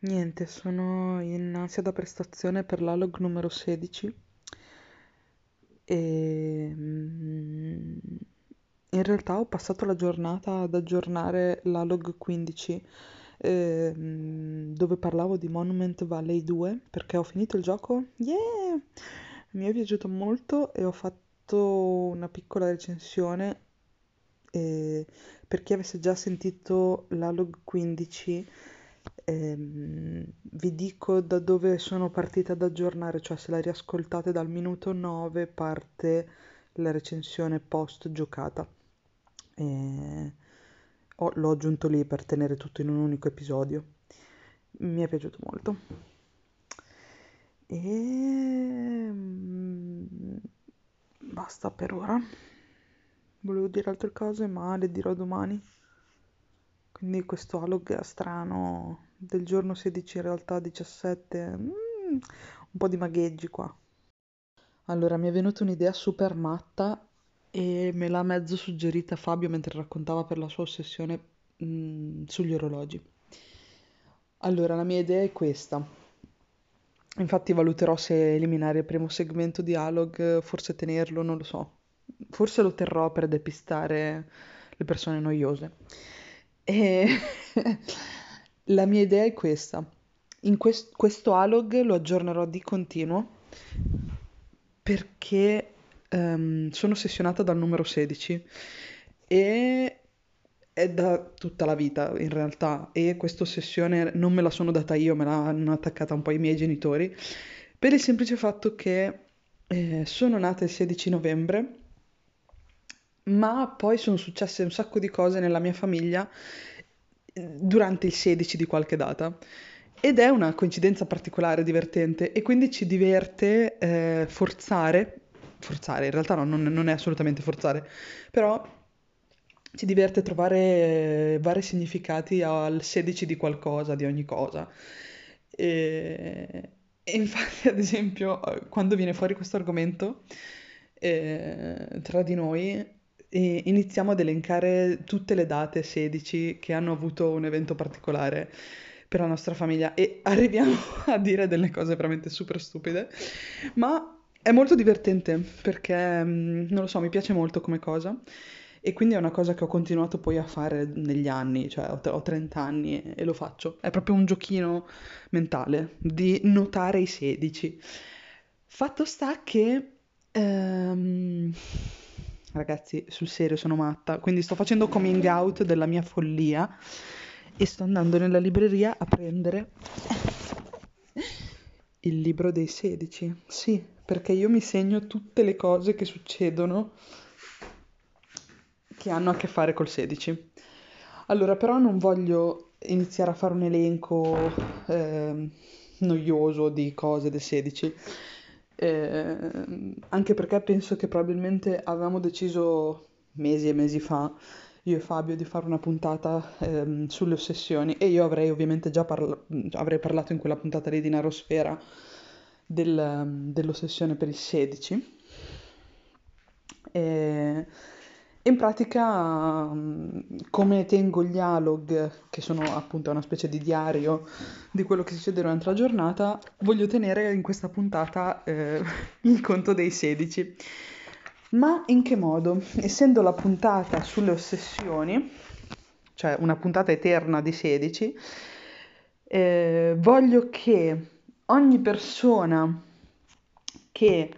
Niente, sono in ansia da prestazione per l'alog numero 16 e mm, in realtà ho passato la giornata ad aggiornare l'alog 15 ehm, dove parlavo di Monument Valley 2 perché ho finito il gioco. Yeah! Mi è piaciuto molto e ho fatto una piccola recensione e per chi avesse già sentito l'alog 15 ehm, vi dico da dove sono partita ad aggiornare, cioè se la riascoltate dal minuto 9 parte la recensione post giocata. E ho- l'ho aggiunto lì per tenere tutto in un unico episodio. Mi è piaciuto molto. E mm, basta per ora. Volevo dire altre cose, ma le dirò domani. Quindi questo alog strano del giorno 16 in realtà 17, mm, un po' di magheggi qua. Allora, mi è venuta un'idea super matta e me l'ha mezzo suggerita Fabio mentre raccontava per la sua ossessione mm, sugli orologi. Allora, la mia idea è questa. Infatti valuterò se eliminare il primo segmento di Alog, forse tenerlo, non lo so. Forse lo terrò per depistare le persone noiose. E la mia idea è questa. In quest- questo Alog lo aggiornerò di continuo perché ehm, sono ossessionata dal numero 16 e è da tutta la vita in realtà e questa ossessione non me la sono data io, me l'hanno attaccata un po' i miei genitori per il semplice fatto che eh, sono nata il 16 novembre, ma poi sono successe un sacco di cose nella mia famiglia durante il 16 di qualche data. Ed è una coincidenza particolare, divertente, e quindi ci diverte eh, forzare, forzare, in realtà no, non, non è assolutamente forzare, però ci diverte trovare eh, vari significati al 16 di qualcosa, di ogni cosa. E, e infatti, ad esempio, eh, quando viene fuori questo argomento, eh, tra di noi, e iniziamo ad elencare tutte le date 16 che hanno avuto un evento particolare per la nostra famiglia e arriviamo a dire delle cose veramente super stupide, ma è molto divertente perché, mm, non lo so, mi piace molto come cosa e quindi è una cosa che ho continuato poi a fare negli anni, cioè ho, ho 30 anni e, e lo faccio. È proprio un giochino mentale di notare i 16. Fatto sta che... ehm, Ragazzi, sul serio sono matta, quindi sto facendo coming out della mia follia e sto andando nella libreria a prendere il libro dei 16. Sì, perché io mi segno tutte le cose che succedono che hanno a che fare col 16. Allora, però non voglio iniziare a fare un elenco eh, noioso di cose del 16, eh, anche perché penso che probabilmente avevamo deciso mesi e mesi fa, io e Fabio, di fare una puntata ehm, sulle ossessioni e io avrei ovviamente già parla- avrei parlato in quella puntata lì di Narosfera del, dell'ossessione per il 16. E in pratica, mm, come tengo gli alog, che sono appunto una specie di diario di quello che succede durante la giornata, voglio tenere in questa puntata eh, il conto dei 16. Ma in che modo? Essendo la puntata sulle ossessioni, cioè una puntata eterna di 16, eh, voglio che ogni persona che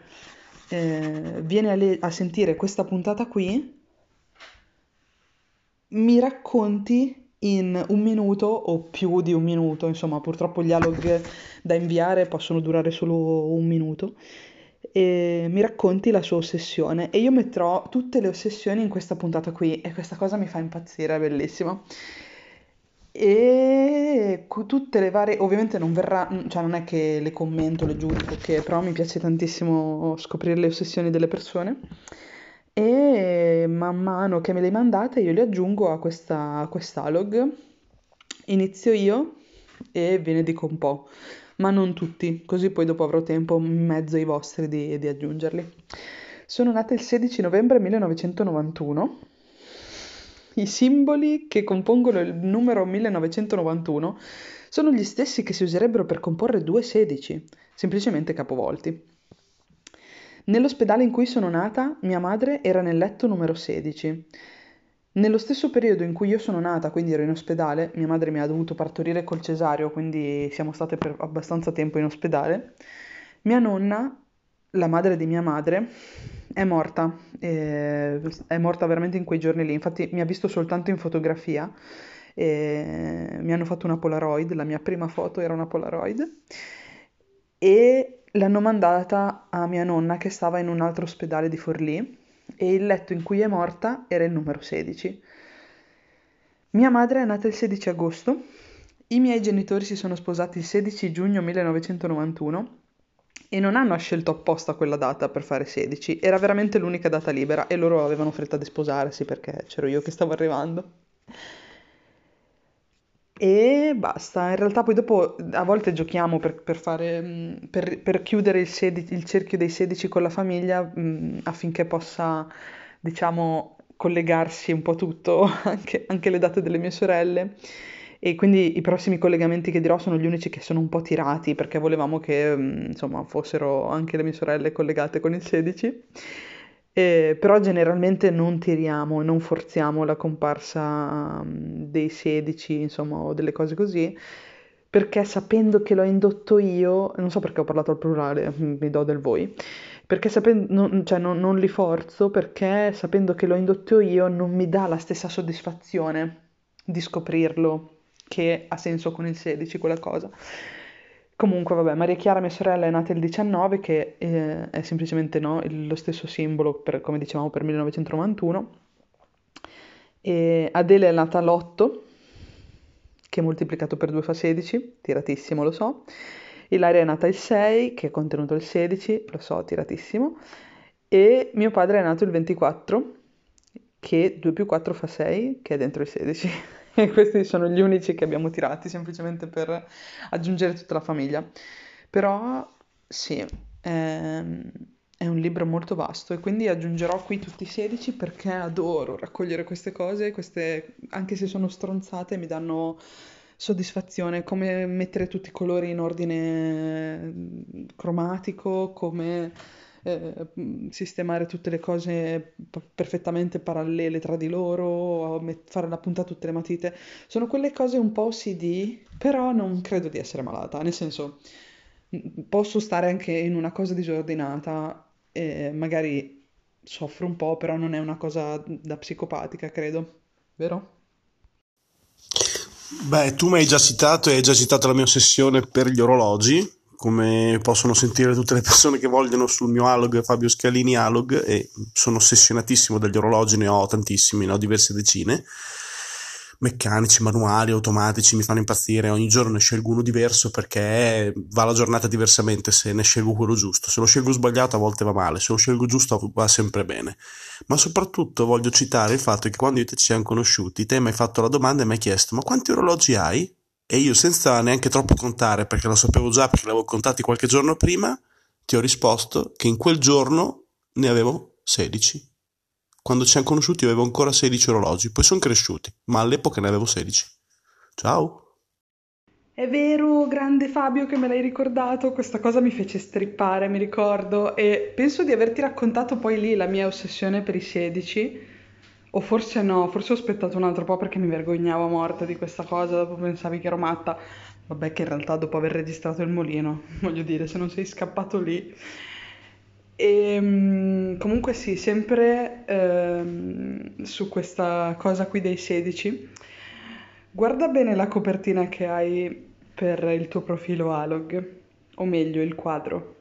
eh, viene a, le- a sentire questa puntata qui mi racconti in un minuto o più di un minuto, insomma, purtroppo gli dialoghi da inviare possono durare solo un minuto, e mi racconti la sua ossessione e io metterò tutte le ossessioni in questa puntata qui e questa cosa mi fa impazzire, è bellissimo. E tutte le varie, ovviamente non verrà, cioè non è che le commento, le giudico, che però mi piace tantissimo scoprire le ossessioni delle persone e man mano che me le mandate io le aggiungo a questa, a quest'alog. Inizio io e ve ne dico un po', ma non tutti, così poi dopo avrò tempo in mezzo ai vostri di, di aggiungerli. Sono nata il 16 novembre 1991 I simboli che compongono il numero 1991 sono gli stessi che si userebbero per comporre due 16, semplicemente capovolti. Nell'ospedale in cui sono nata, mia madre era nel letto numero 16. Nello stesso periodo in cui io sono nata, quindi ero in ospedale, mia madre mi ha dovuto partorire col cesareo, quindi siamo state per abbastanza tempo in ospedale, mia nonna, la madre di mia madre, è morta, eh, è morta veramente in quei giorni lì, infatti mi ha visto soltanto in fotografia, eh, mi hanno fatto una Polaroid, la mia prima foto era una Polaroid, e l'hanno mandata a mia nonna che stava in un altro ospedale di Forlì e il letto in cui è morta era il numero 16. Mia madre è nata il 16 agosto, i miei genitori si sono sposati il 16 giugno 1991 e non hanno scelto apposta quella data per fare 16, era veramente l'unica data libera e loro avevano fretta di sposarsi perché c'ero io che stavo arrivando. E basta, in realtà poi dopo a volte giochiamo per, per fare, per, per chiudere il, sedi- il cerchio dei 16 con la famiglia mh, affinché possa, diciamo, collegarsi un po' tutto, anche, anche le date delle mie sorelle. E quindi i prossimi collegamenti che dirò sono gli unici che sono un po' tirati perché volevamo che, mh, mm, insomma, fossero anche le mie sorelle collegate con il 16. Eh, però generalmente non tiriamo e non forziamo la comparsa um, dei 16, insomma, o delle cose così, perché sapendo che l'ho indotto io, non so perché ho parlato al plurale, mm, mi do del voi, perché sapendo, non, cioè non, non li forzo, perché sapendo che l'ho indotto io non mi dà la stessa soddisfazione di scoprirlo che ha senso con il 16 quella cosa. Comunque, vabbè, Maria Chiara, mia sorella, è nata il 19, che eh, è semplicemente no, lo stesso simbolo, per- come dicevamo, per 1991. E Adele è nata l'8, che moltiplicato per 2 fa 16, tiratissimo, lo so. Ilaria è nata il 6, che è contenuto il 16, lo so, tiratissimo. E mio padre è nato il 24, che 2 più 4 fa 6, che è dentro il 16. E questi sono gli unici che abbiamo tirati semplicemente per aggiungere tutta la famiglia. Però sì, è, è un libro molto vasto e quindi aggiungerò qui tutti i 16 perché adoro raccogliere queste cose, queste, anche se sono stronzate, mi danno soddisfazione, come mettere tutti i colori in ordine cromatico, come eh, sistemare tutte le cose perfettamente parallele tra di loro, fare la punta a tutte le matite. Sono quelle cose un po' OCD, però non credo di essere malata, nel senso posso stare anche in una cosa disordinata e magari soffro un po', però non è una cosa da psicopatica, credo, vero? Beh, tu mi hai già citato e hai già citato la mia ossessione per gli orologi come possono sentire tutte le persone che vogliono sul mio Alog Fabio Scalini Alog e sono ossessionatissimo degli orologi, ne ho tantissimi, ne ho diverse decine. Meccanici, manuali, automatici, mi fanno impazzire, ogni giorno ne scelgo uno diverso perché va la giornata diversamente se ne scelgo quello giusto, se lo scelgo sbagliato a volte va male, se lo scelgo giusto va sempre bene, ma soprattutto voglio citare il fatto che quando io te ci siamo conosciuti, te mi hai fatto la domanda e mi hai chiesto ma quanti orologi hai? E io senza neanche troppo contare, perché lo sapevo già perché l'avevo contati qualche giorno prima, ti ho risposto che in quel giorno ne avevo 16. Quando ci siamo conosciuti avevo ancora 16 orologi, poi sono cresciuti, ma all'epoca ne avevo 16. Ciao! È vero, grande Fabio che me l'hai ricordato, questa cosa mi fece strippare, mi ricordo, e penso di averti raccontato poi lì la mia ossessione per i 16 o forse no, forse ho aspettato un altro po' perché mi vergognavo a morte di questa cosa, dopo pensavi che ero matta. Vabbè che in realtà dopo aver registrato il mulino, voglio dire, se non sei scappato lì. E mm, comunque sì, sempre ehm, su questa cosa qui dei 16, guarda bene la copertina che hai per il tuo profilo Alog, o meglio il quadro.